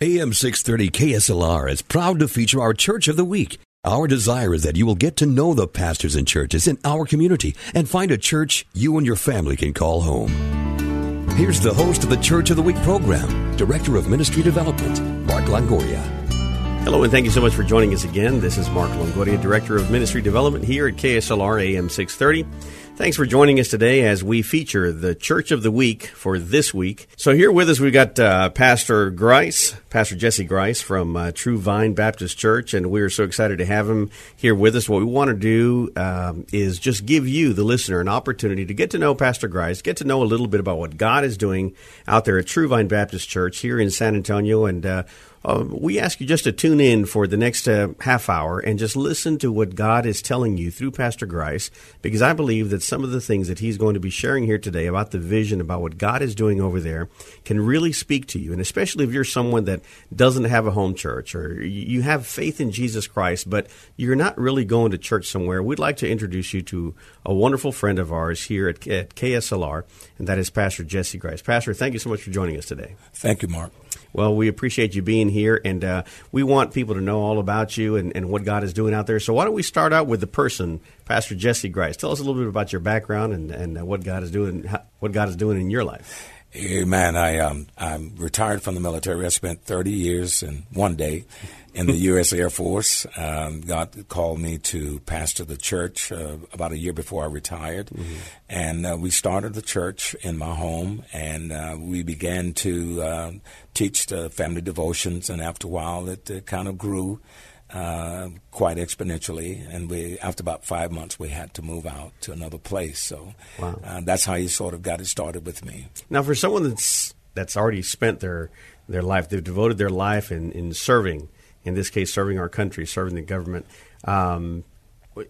AM 630 KSLR is proud to feature our Church of the Week. Our desire is that you will get to know the pastors and churches in our community and find a church you and your family can call home. Here's the host of the Church of the Week program, Director of Ministry Development, Mark Longoria. Hello, and thank you so much for joining us again. This is Mark Longoria, Director of Ministry Development here at KSLR AM 630. Thanks for joining us today as we feature the Church of the Week for this week. So here with us, we've got uh, Pastor Grice, Pastor Jesse Grice from uh, True Vine Baptist Church, and we're so excited to have him here with us. What we want to do um, is just give you, the listener, an opportunity to get to know Pastor Grice, get to know a little bit about what God is doing out there at True Vine Baptist Church here in San Antonio, and uh, uh, we ask you just to tune in for the next uh, half hour and just listen to what God is telling you through Pastor Grice, because I believe that some of the things that he's going to be sharing here today about the vision, about what God is doing over there, can really speak to you. And especially if you're someone that doesn't have a home church or you have faith in Jesus Christ, but you're not really going to church somewhere, we'd like to introduce you to a wonderful friend of ours here at, at KSLR, and that is Pastor Jesse Grice. Pastor, thank you so much for joining us today. Thank you, Mark. Well, we appreciate you being here, and uh, we want people to know all about you and, and, what God is doing out there. So, why don't we start out with the person, Pastor Jesse Grice? Tell us a little bit about your background and, and uh, what God is doing, what God is doing in your life. Amen. I um, I'm retired from the military. I spent 30 years and one day in the U.S. Air Force. Um, God called me to pastor the church uh, about a year before I retired, mm-hmm. and uh, we started the church in my home, and uh, we began to uh, teach the family devotions, and after a while, it, it kind of grew. Uh, quite exponentially, and we after about five months we had to move out to another place. So wow. Uh, that's how he sort of got it started with me. Now, for someone that's that's already spent their their life, they've devoted their life in, in serving in this case, serving our country, serving the government. Um,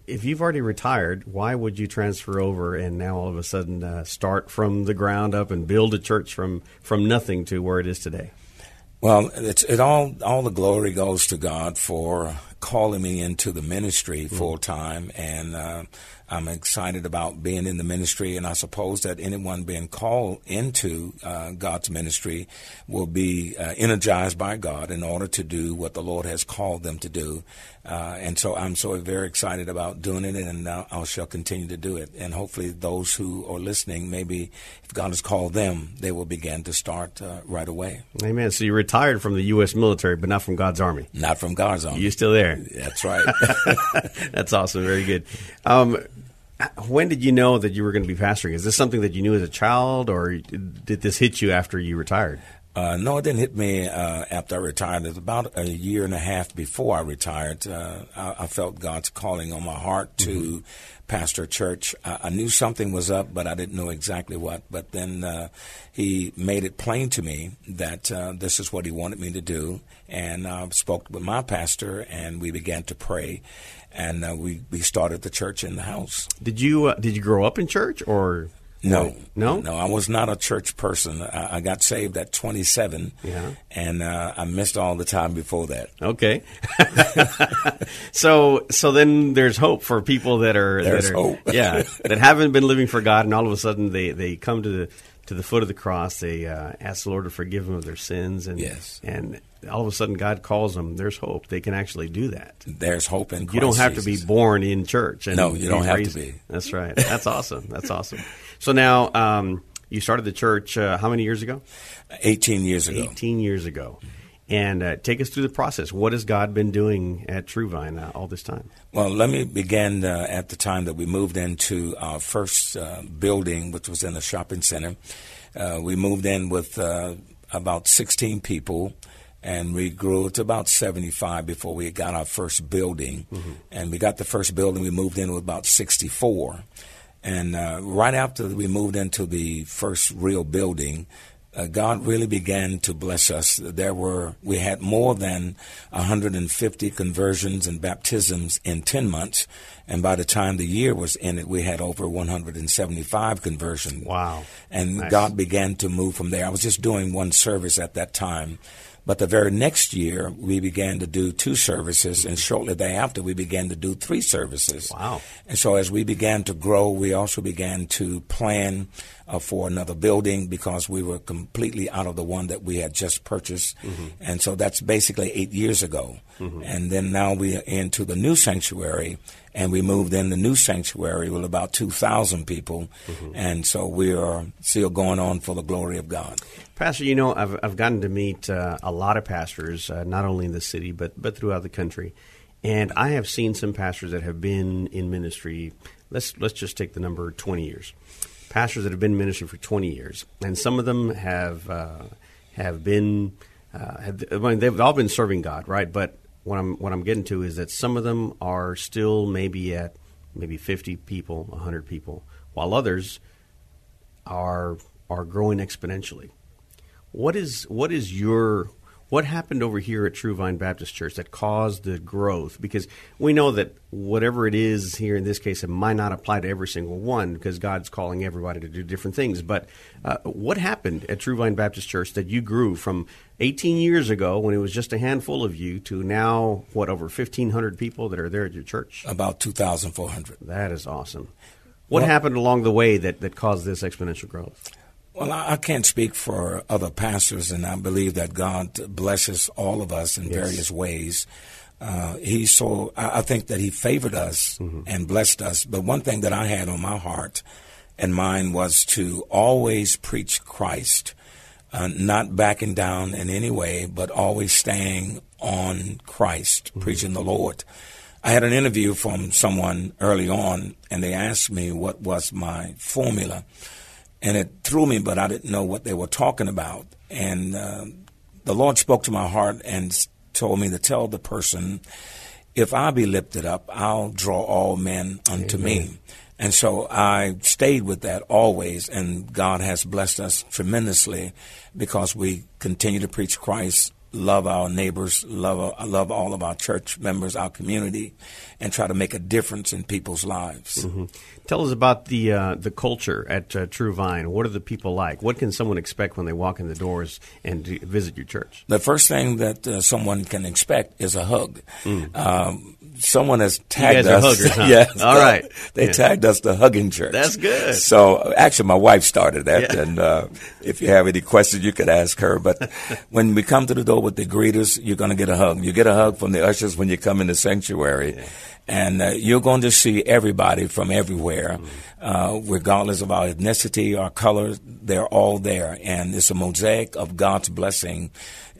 if you've already retired, why would you transfer over and now all of a sudden uh, start from the ground up and build a church from from nothing to where it is today? Well, it's it all all the glory goes to God for calling me into the ministry mm-hmm. full time, and uh, I'm excited about being in the ministry, and I suppose that anyone being called into uh, God's ministry will be uh, energized by God in order to do what the Lord has called them to do. Uh, and so I'm so very excited about doing it, and I shall continue to do it. And hopefully, those who are listening, maybe if God has called them, they will begin to start uh, right away. Amen. So you retired from the U.S. military, but not from God's army. Not from God's army. You're still there. That's right. That's awesome. Very good. Um, when did you know that you were going to be pastoring? Is this something that you knew as a child, or did this hit you after you retired? Uh, no, it didn't hit me uh, after I retired. It was about a year and a half before I retired. Uh, I, I, felt God's calling on my heart to mm-hmm. pastor a church. I, I, knew something was up, but I didn't know exactly what. But then uh, He made it plain to me that uh, this is what He wanted me to do. And I spoke with my pastor, and we began to pray and uh, we we started the church in the house. Did you uh, did you grow up in church or? No, no, no. I was not a church person. I, I got saved at 27, yeah, and uh, I missed all the time before that. Okay, so so then there's hope for people that are there's that are, hope, yeah, that haven't been living for God, and all of a sudden they they come to the to the foot of the cross. They uh, ask the Lord to forgive them of their sins, and yes, and all of a sudden God calls them. There's hope. They can actually do that. There's hope in. Christ you don't have Jesus. to be born in church. And no, you don't have raised. to be. That's right. That's awesome. That's awesome. So now um, you started the church. Uh, how many years ago? Eighteen years ago. Eighteen years ago. And uh, take us through the process. What has God been doing at Truevine uh, all this time? Well, let me begin uh, at the time that we moved into our first uh, building, which was in a shopping center. Uh, we moved in with uh, about 16 people and we grew to about 75 before we got our first building. Mm-hmm. And we got the first building, we moved in with about 64. And uh, right after we moved into the first real building, uh, God really began to bless us. There were we had more than 150 conversions and baptisms in 10 months, and by the time the year was ended, we had over 175 conversions. Wow! And Nice. God began to move from there. I was just doing one service at that time. But the very next year, we began to do two services, and shortly thereafter, we began to do three services. Wow. And so, as we began to grow, we also began to plan uh, for another building because we were completely out of the one that we had just purchased. And so, that's basically eight years ago. And then now we are into the new sanctuary, and we moved in the new sanctuary with about 2,000 people. And so, we are still going on for the glory of God. Pastor, you know, I've, I've gotten to meet uh, a lot of pastors, uh, not only in the city, but, but throughout the country. And I have seen some pastors that have been in ministry, let's, let's just take the number 20 years. Pastors that have been in ministry for 20 years. And some of them have, uh, have been, uh, have, I mean, they've all been serving God, right? But what I'm, what I'm getting to is that some of them are still maybe at maybe 50 people, 100 people, while others are, are growing exponentially. What is what is your what happened over here at True Vine Baptist Church that caused the growth? Because we know that whatever it is here in this case, it might not apply to every single one because God's calling everybody to do different things. But uh, what happened at True Vine Baptist Church that you grew from 18 years ago when it was just a handful of you to now what over 1,500 people that are there at your church? About 2,400. That is awesome. What Well- happened along the way that, that caused this exponential growth? Well, I I can't speak for other pastors, and I believe that God blesses all of us in Yes. various ways. Uh, he so I I think that He favored us and blessed us. But one thing that I had on my heart and mind was to always preach Christ, uh, not backing down in any way, but always staying on Christ, preaching the Lord. I had an interview from someone early on, and they asked me what was my formula and it threw me, but I didn't know what they were talking about. And uh, the Lord spoke to my heart and told me to tell the person, if I be lifted up, I'll draw all men unto me. And so I stayed with that always, and God has blessed us tremendously because we continue to preach Christ, love our neighbors, love love all of our church members, our community, and try to make a difference in people's lives. Tell us about the uh, the culture at uh, True Vine. What are the people like? What can someone expect when they walk in the doors and visit your church? The first thing that uh, someone can expect is a hug. Um, someone has tagged Mm. us. huggers, huh? yes, All right. They Yeah. tagged us the hugging church. That's good. So actually, my wife started that, Yeah. and uh, if you have any questions, you could ask her. But when we come to the door with the greeters, you're going to get a hug. You get a hug from the ushers when you come in the sanctuary. And uh, you're going to see everybody from everywhere, uh, regardless of our ethnicity, our color. They're all there, and it's a mosaic of God's blessing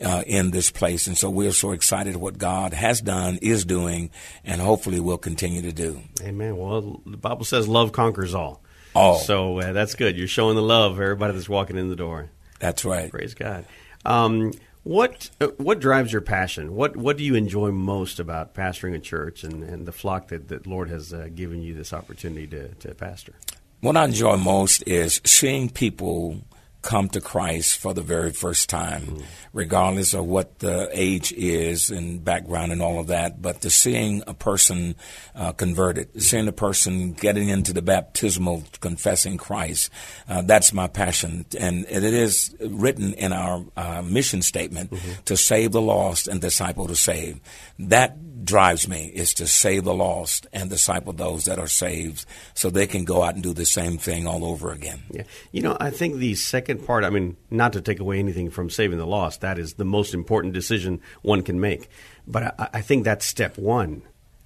uh, in this place. And so we're so excited what God has done, is doing, and hopefully will continue to do. Amen. Well, the Bible says love conquers all. All. So uh, that's good. You're showing the love of everybody that's walking in the door. That's right. Praise God. Um, what uh, what drives your passion? What what do you enjoy most about pastoring a church and, and the flock that, that Lord has uh, given you this opportunity to, to pastor? What I enjoy most is seeing people come to Christ for the very first time, regardless of what the age is and background and all of that. But to seeing a person uh, converted, seeing a person getting into the baptismal, confessing Christ, uh, that's my passion. And it is written in our uh, mission statement to save the lost and disciple to save. That drives me is to save the lost and disciple those that are saved so they can go out and do the same thing all over again. Yeah. You know, I think the second part, I mean, not to take away anything from saving the lost, that is the most important decision one can make. But I, I think that's step one.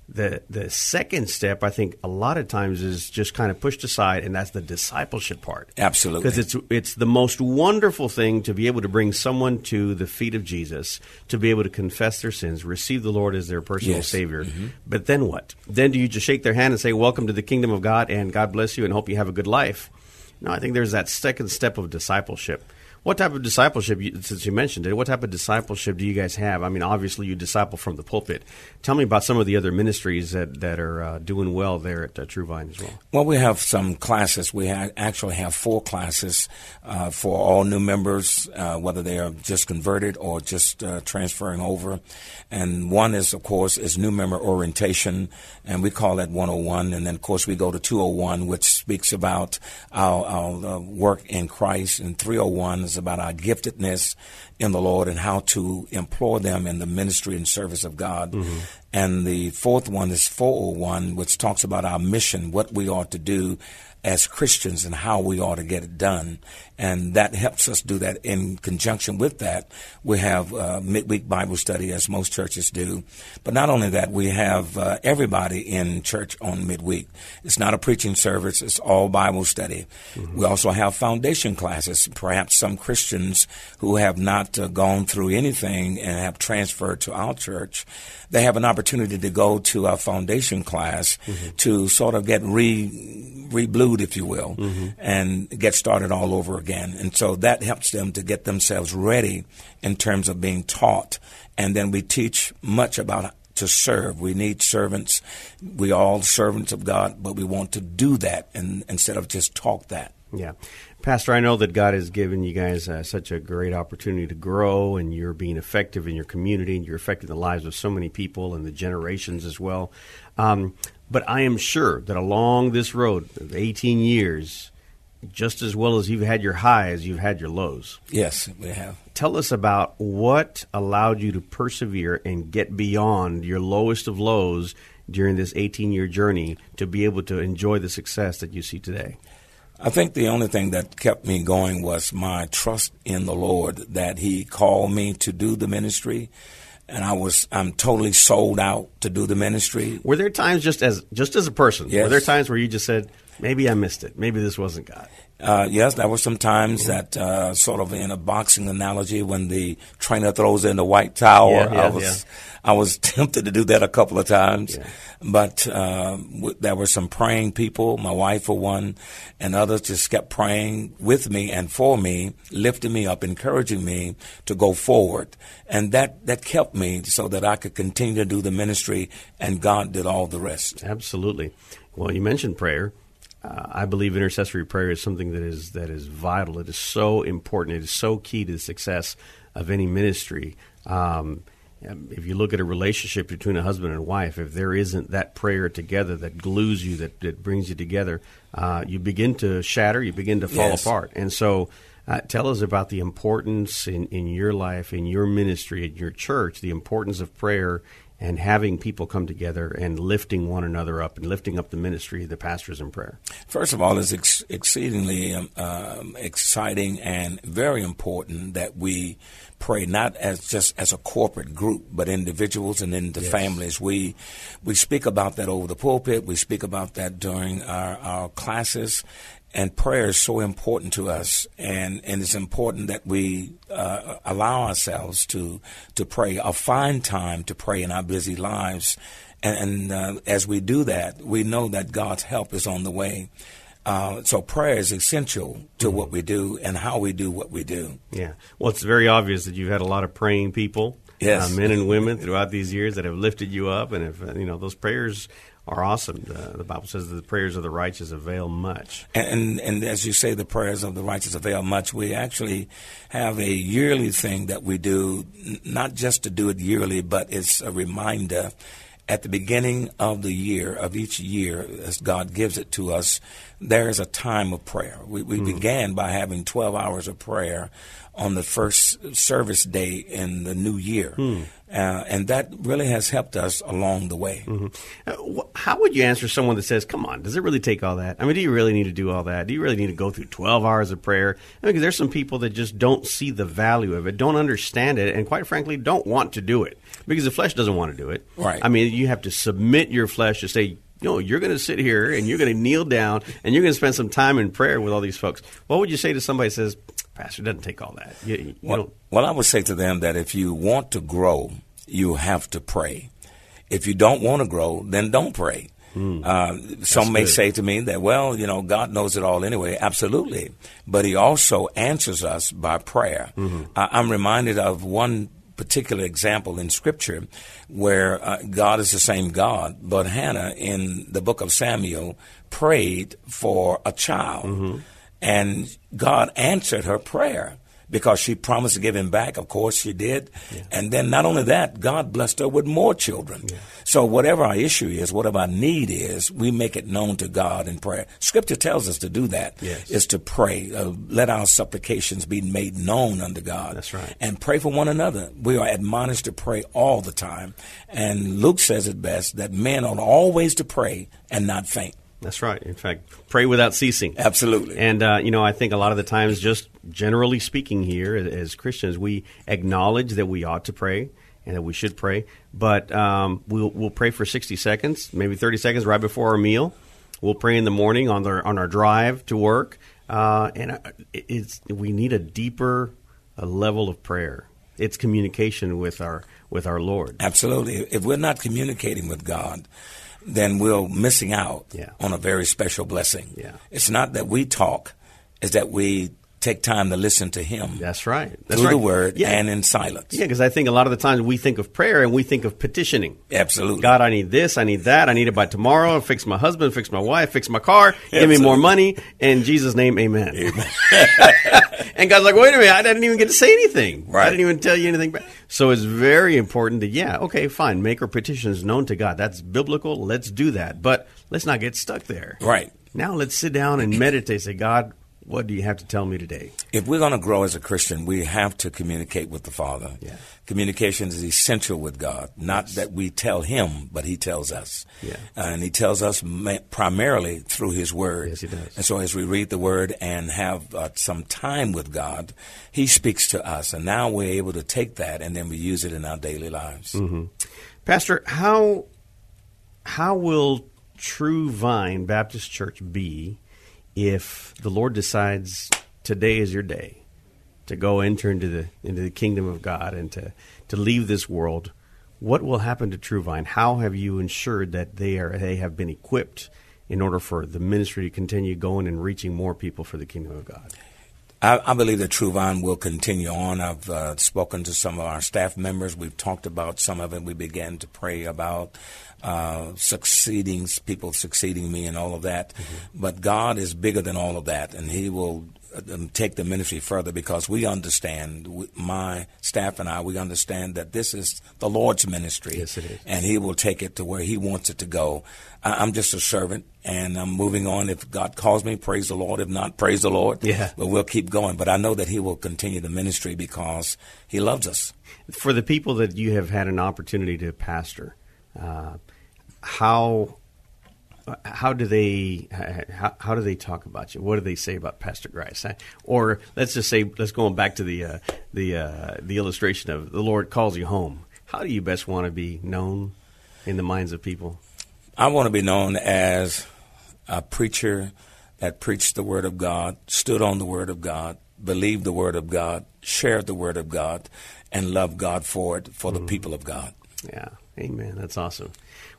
The the second step, I think, a lot of times is just kind of pushed aside, and that's the discipleship part. Absolutely. because it's it's the most wonderful thing to be able to bring someone to the feet of Jesus, to be able to confess their sins, receive the Lord as their personal Yes. Savior. Mm-hmm. But then what? Then do you just shake their hand and say, "Welcome to the kingdom of God," and God bless you, and hope you have a good life? No, I think there's that second step of discipleship. What type of discipleship, since you mentioned it, what type of discipleship do you guys have? I mean, obviously you disciple from the pulpit. Tell me about some of the other ministries that, that are uh, doing well there at uh, True Vine as well. Well, we have some classes. We ha- actually have four classes uh, for all new members, uh, whether they are just converted or just uh, transferring over. And one is, of course, is new member orientation, and we call that 101. And then, of course, we go to 201, which speaks about our, our uh, work in Christ, and 301 is about our giftedness in the Lord and how to employ them in the ministry and service of God. Mm-hmm. And the fourth one is 401, which talks about our mission, what we ought to do as Christians and how we ought to get it done. And that helps us do that. In conjunction with that, we have uh, midweek Bible study, as most churches do. But not only that, we have uh, everybody in church on midweek. It's not a preaching service, it's all Bible study. Mm-hmm. We also have foundation classes. Perhaps some Christians who have not uh, gone through anything and have transferred to our church, they have an opportunity to go to a foundation class mm-hmm. to sort of get re reblued, if you will, mm-hmm. and get started all over again. And so that helps them to get themselves ready in terms of being taught. And then we teach much about to serve. We need servants. We all servants of God, but we want to do that and, instead of just talk that. Yeah. Pastor, I know that God has given you guys uh, such a great opportunity to grow, and you're being effective in your community, and you're affecting the lives of so many people and the generations as well. Um, but I am sure that along this road, 18 years, just as well as you've had your highs, you've had your lows. Yes, we have. Tell us about what allowed you to persevere and get beyond your lowest of lows during this 18 year journey to be able to enjoy the success that you see today. I think the only thing that kept me going was my trust in the Lord that He called me to do the ministry and I was I'm totally sold out to do the ministry. Were there times just as just as a person? Yes. Were there times where you just said, maybe I missed it, maybe this wasn't God? Uh, yes, there were some times that uh, sort of in a boxing analogy when the trainer throws in the white towel. Yeah, yeah, I was I was tempted to do that a couple of times, yeah. but uh, w- there were some praying people. My wife, for one, and others just kept praying with me and for me, lifting me up, encouraging me to go forward, and that that kept me so that I could continue to do the ministry, and God did all the rest. Absolutely. Well, you mentioned prayer. Uh, I believe intercessory prayer is something that is that is vital. It is so important. It is so key to the success of any ministry. Um, if you look at a relationship between a husband and wife, if there isn't that prayer together that glues you, that, that brings you together, uh, you begin to shatter, you begin to fall yes. apart. And so, uh, tell us about the importance in, in your life, in your ministry, in your church, the importance of prayer and having people come together and lifting one another up and lifting up the ministry, of the pastors in prayer. First of all, it's ex- exceedingly um, um, exciting and very important that we pray not as just as a corporate group, but individuals and in the yes. families. We we speak about that over the pulpit. We speak about that during our, our classes, and prayer is so important to us, and, and it's important that we uh, allow ourselves to to pray, a find time to pray in our busy lives, and, and uh, as we do that, we know that God's help is on the way. Uh, so prayer is essential to mm-hmm. what we do and how we do what we do. Yeah. Well, it's very obvious that you've had a lot of praying people, yes. Uh, men and women throughout these years that have lifted you up, and if uh, you know those prayers are awesome. Uh, the Bible says that the prayers of the righteous avail much. And, and, and as you say, the prayers of the righteous avail much. We actually have a yearly thing that we do, not just to do it yearly, but it's a reminder at the beginning of the year, of each year, as God gives it to us, there is a time of prayer. We, we mm. began by having 12 hours of prayer on the first service day in the new year. Mm. Uh, and that really has helped us along the way. Mm-hmm. Uh, wh- how would you answer someone that says, "Come on, does it really take all that? I mean, do you really need to do all that? Do you really need to go through twelve hours of prayer?" I mean, because there's some people that just don't see the value of it, don't understand it, and quite frankly, don't want to do it because the flesh doesn't want to do it. Right. I mean, you have to submit your flesh to say, no, you're going to sit here and you're going to kneel down and you're going to spend some time in prayer with all these folks. What would you say to somebody that says, Pastor, it doesn't take all that? You, you well, well, I would say to them that if you want to grow, you have to pray. If you don't want to grow, then don't pray. Uh, some may good. say to me that, well, you know, God knows it all anyway. Absolutely. But He also answers us by prayer. I, I'm reminded of one particular example in Scripture where uh, God is the same God, but Hannah in the book of Samuel prayed for a child. And God answered her prayer because she promised to give him back. Of course, she did. And then not only that, God blessed her with more children. So whatever our issue is, whatever our need is, we make it known to God in prayer. Scripture tells us to do that. Yes. Is to pray. Uh, let our supplications be made known unto God. That's right. And pray for one another. We are admonished to pray all the time. And Luke says it best that men ought always to pray and not faint. That's right. In fact, pray without ceasing. Absolutely. And uh, you know, I think a lot of the times, just generally speaking, here as Christians, we acknowledge that we ought to pray and that we should pray, but um, we'll we'll pray for sixty seconds, maybe thirty seconds, right before our meal. We'll pray in the morning on our on our drive to work, uh, and uh, it's we need a deeper uh level of prayer. It's communication with our with our Lord. Absolutely. If we're not communicating with God, then we're missing out Yeah. on a very special blessing. Yeah. It's not that we talk, it's that we take time to listen to Him That's right. That's through right. the Word Yeah. and in silence. Yeah, because I think a lot of the times we think of prayer and we think of petitioning. Absolutely. God, I need this, I need that, I need it by tomorrow. Fix my husband, fix my wife, fix my car, give me more money. In Jesus' name, amen. and God's like, wait a minute, I didn't even get to say anything. I didn't even tell you anything. Back. So it's very important that, yeah, okay, fine, make our petitions known to God. That's biblical. Let's do that. But let's not get stuck there. Right. Now let's sit down and meditate. Say, God, what do you have to tell me today? If we're going to grow as a Christian, we have to communicate with the Father. Yeah. Communication is essential with God. Not that we tell Him, but He tells us. Yeah. and He tells us ma- primarily through His Word. Yes, He does. And so as we read the Word and have uh, some time with God, He speaks to us. And now we're able to take that and then we use it in our daily lives. Mm-hmm. Pastor, how how will True Vine Baptist Church be if the Lord decides today is your day to go enter into the into the kingdom of God and to to leave this world? What will happen to True Vine? How have you ensured that they are they have been equipped in order for the ministry to continue going and reaching more people for the kingdom of God? I, I believe that True Vine will continue on. I've uh, spoken to some of our staff members. We've talked about some of it. We began to pray about uh, succeeding, people succeeding me, and all of that. But God is bigger than all of that, and He will take the ministry further because we understand, my staff and I, we understand that this is the Lord's ministry. Yes, it is. And He will take it to where He wants it to go. I'm just a servant, and I'm moving on. If God calls me, praise the Lord. If not, praise the Lord. Yeah. But we'll keep going. But I know that He will continue the ministry because He loves us. for the people that you have had an opportunity to pastor, uh, how how do they how, how do they talk about you? What do they say about Pastor Grice? Or let's just say let's go back to the uh, the uh, the illustration of the Lord calls you home. How do you best want to be known in the minds of people? I want to be known as a preacher that preached the Word of God, stood on the Word of God, believed the Word of God, shared the Word of God, and loved God for it, for the people of God. Yeah, amen. That's awesome.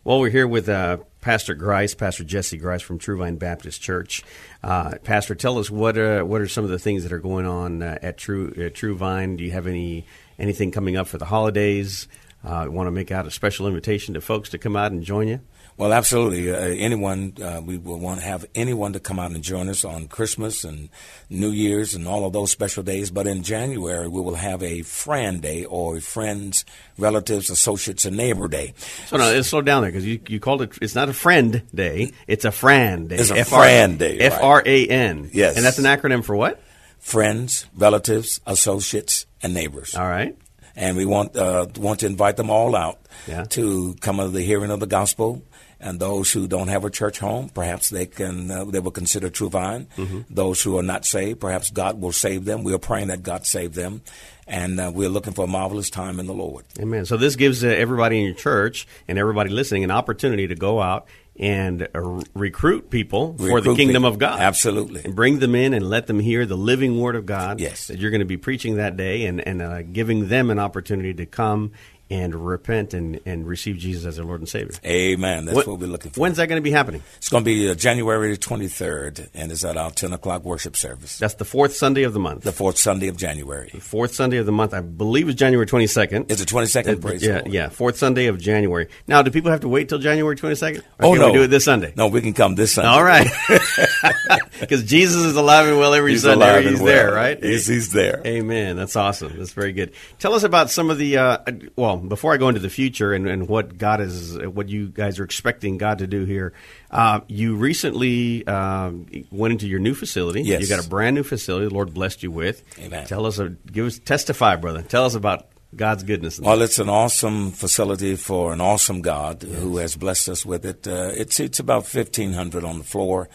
Well, we're here with uh, Pastor Grice, Pastor Jesse Grice from True Vine Baptist Church. Uh, Pastor, tell us what uh, what are some of the things that are going on uh, at True True Vine? Do you have any anything coming up for the holidays? Uh, want to make out a special invitation to folks to come out and join you? Well, absolutely. Uh, anyone, uh, we will want to have anyone to come out and join us on Christmas and New Year's and all of those special days. But in January, we will have a friend day or friends, relatives, associates, and neighbor day. So now let's slow down there because you, you called it. It's not a friend day. It's a Fran day. It's a F-R- Fran day. F R A N. Yes. and that's an acronym for what? Friends, relatives, associates, and neighbors. All right. and we want uh, want to invite them all out Yeah. to come to the hearing of the gospel. And those who don't have a church home, perhaps they can uh, they will consider True Vine. Those who are not saved, perhaps God will save them. We are praying that God save them, and uh, we're looking for a marvelous time in the Lord. Amen. So this gives uh, everybody in your church and everybody listening an opportunity to go out and uh, recruit people for the kingdom people. of God. Absolutely. And bring them in and let them hear the living word of God Yes. that you're going to be preaching that day and, and uh, giving them an opportunity to come and repent and, and receive Jesus as their Lord and Savior. Amen. That's When- what we're looking for. When's that going to be happening? It's going to be uh, January 23rd, and it's at our 10 o'clock worship service. That's the fourth Sunday of the month. the fourth Sunday of January. fourth Sunday of the month, I believe, is January 22nd. It's the 22nd, Uh, praise yeah, Lord. yeah, fourth Sunday of January. Now, do people have to wait till January 22nd? Or Oh, can no. we do it this Sunday? No, we can come this Sunday. All right. Because Jesus is alive and well every He's Sunday. alive and he's there, well. right? He's- he's there. Amen. That's awesome. That's very good. Tell us about some of the, uh, well, before I go into the future and, and what God is, what you guys are expecting God to do here, uh, you recently um, went into your new facility. Yes. You got a brand new facility the Lord blessed you with. Amen. Tell us, give us, testify, brother. Tell us about God's goodness. Well, it's an awesome facility for an awesome God who has blessed us with it. Uh, it seats about 1,500 on the floor.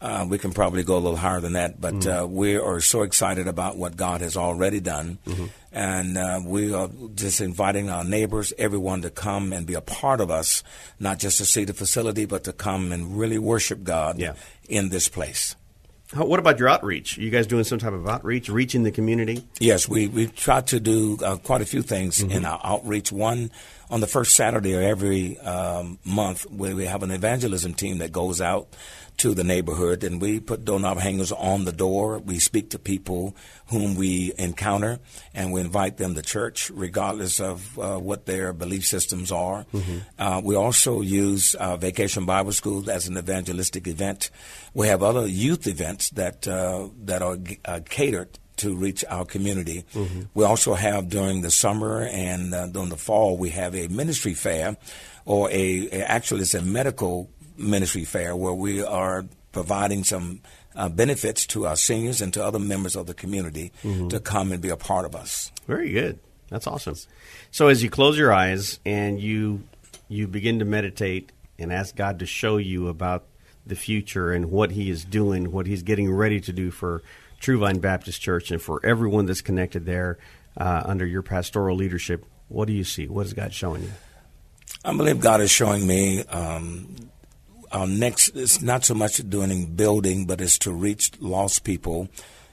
Uh, we can probably go a little higher than that, but uh, we are so excited about what God has already done. And uh, we are just inviting our neighbors, everyone to come and be a part of us, not just to see the facility, but to come and really worship God Yeah. in this place. How, what about your outreach? you guys doing some type of outreach, reaching the community? Yes, we we try to do uh, quite a few things in our outreach. One on the first Saturday of every um, month, where we have an evangelism team that goes out to the neighborhood, and we put doorknob hangers on the door. We speak to people whom we encounter, and we invite them to church, regardless of uh, what their belief systems are. Uh, we also use uh, Vacation Bible School as an evangelistic event. We have other youth events that uh, that are uh, catered to reach our community. We also have during the summer and uh, during the fall, we have a ministry fair, or a, a- actually it's a medical ministry fair where we are providing some uh, benefits to our seniors and to other members of the community to come and be a part of us. Very good. That's awesome. So as you close your eyes and you you begin to meditate and ask God to show you about the future and what He is doing, what He's getting ready to do for True Vine Baptist Church and for everyone that's connected there uh, under your pastoral leadership, what do you see? What is God showing you? I believe God is showing me um, our next. It's not so much doing building, but it's to reach lost people.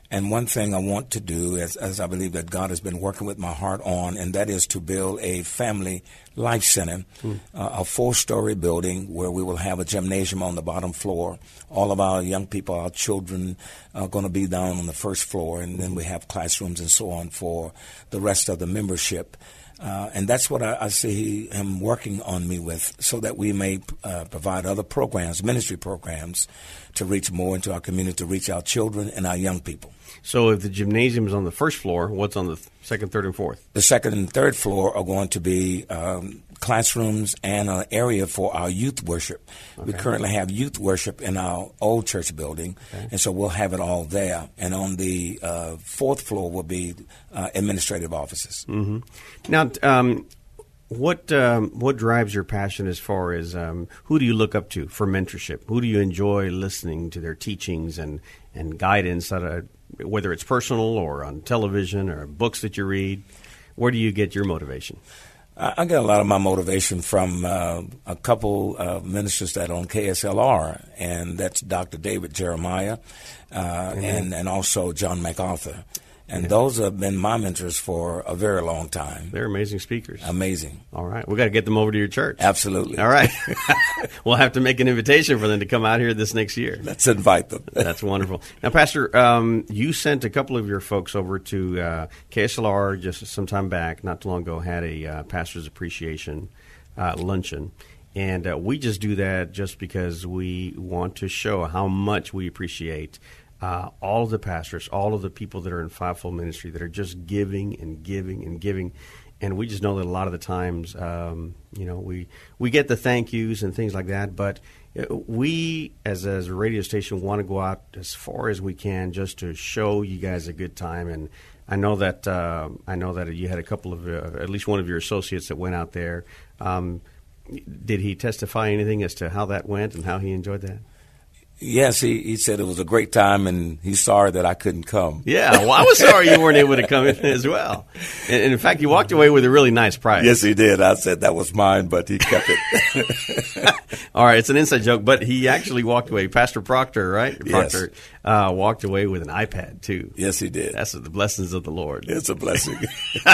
And one thing I want to do, as, as I believe that God has been working with my heart on, and that is to build a family life center, uh, a four-story building where we will have a gymnasium on the bottom floor. All of our young people, our children, are going to be down on the first floor, and then we have classrooms and so on for the rest of the membership. Uh, and that's what I, I see him working on me with, so that we may uh, provide other programs, ministry programs, to reach more into our community, to reach our children and our young people. So if the gymnasium is on the first floor, what's on the th- second, third, and fourth? The second and third floor are going to be um, classrooms and an area for our youth worship. We currently have youth worship in our old church building, and so we'll have it all there. And on the uh, fourth floor will be uh, administrative offices. Now, um, what um, what drives your passion as far as um, who do you look up to for mentorship? Who do you enjoy listening to their teachings and and guidance, that whether it's personal or on television or books that you read? Where do you get your motivation? I get a lot of my motivation from uh, a couple of ministers that are on KSLR, and that's Dr. David Jeremiah uh, and, and also John MacArthur. And those have been my mentors for a very long time. They're amazing speakers. Amazing. All right, We've got to get them over to your church. Absolutely. All right, we'll have to make an invitation for them to come out here this next year. Let's invite them. That's wonderful. Now, Pastor, um, you sent a couple of your folks over to uh, KSLR just some time back, not too long ago, had a uh, pastor's appreciation uh, luncheon. And uh, we just do that just because we want to show how much we appreciate uh, all of the pastors, all of the people that are in fivefold ministry that are just giving and giving and giving. And we just know that a lot of the times, um, you know, we we get the thank yous and things like that, but uh, we as as a radio station want to go out as far as we can just to show you guys a good time. And I know that uh, I know that you had a couple of uh, at least one of your associates that went out there. Um, did he testify anything as to how that went and how he enjoyed that? Yes, he, he said it was a great time, and he's sorry that I couldn't come. Yeah, well, I was sorry you weren't able to come in as well. And, and in fact, you walked away with a really nice prize. Yes, he did. I said that was mine, but he kept it. All right, it's an inside joke, but he actually walked away. Pastor Proctor, right? Proctor Yes. uh, walked away with an iPad too. yes, he did. That's the blessings of the Lord. it's a blessing.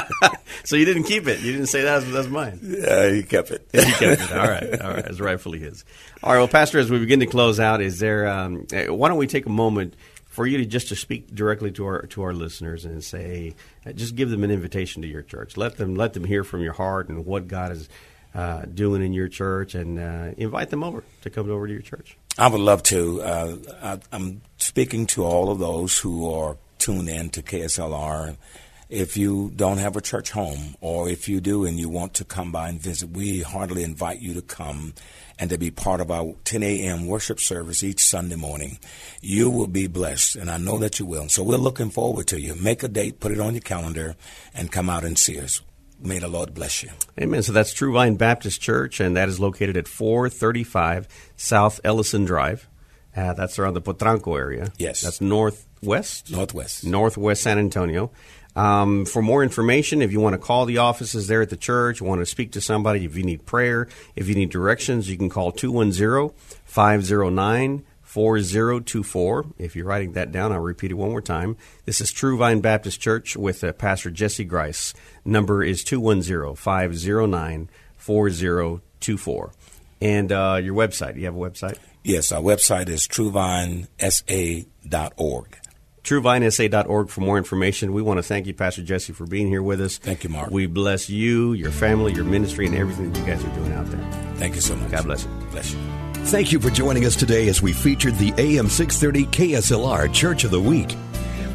so you didn't keep it. You didn't say that was, that's mine. yeah, he kept it. He kept it. All right, all right, It's rightfully his. All right, well, Pastor, as we begin to close out, is there? Um, eh, why don't we take a moment for you to just to speak directly to our to our listeners and say, uh, just give them an invitation to your church. Let them let them hear from your heart and what God is uh, doing in your church, and uh, invite them over to come over to your church. I would love to. Uh, I, I'm speaking to all of those who are tuned in to KSLR. If you don't have a church home, or if you do and you want to come by and visit, we heartily invite you to come and to be part of our 10 a.m. worship service each Sunday morning. You will be blessed, and I know that you will. So we're looking forward to you. Make a date, put it on your calendar, and come out and see us. May the Lord bless you. Amen. So that's True Vine Baptist Church, and that is located at 435 South Ellison Drive. Uh, that's around the Potranco area. Yes. That's northwest? Northwest. Northwest San Antonio. Um, for more information, if you want to call the offices there at the church, want to speak to somebody, if you need prayer, if you need directions, you can call 210 509 4024. If you're writing that down, I'll repeat it one more time. This is True Vine Baptist Church with uh, Pastor Jesse Grice. Number is 210 509 4024. And uh, your website, you have a website? Yes, our website is truevinesa.org. TrueVineSA.org for more information. We want to thank you, Pastor Jesse, for being here with us. Thank you, Mark. We bless you, your family, your ministry, and everything that you guys are doing out there. Thank you so much. God bless you. Bless you. Thank you for joining us today as we featured the AM 630 KSLR Church of the Week.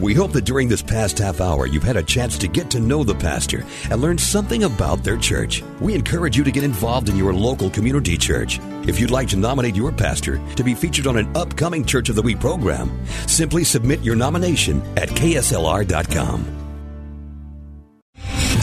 We hope that during this past half hour, you've had a chance to get to know the pastor and learn something about their church. We encourage you to get involved in your local community church. If you'd like to nominate your pastor to be featured on an upcoming Church of the Week program, simply submit your nomination at kslr.com.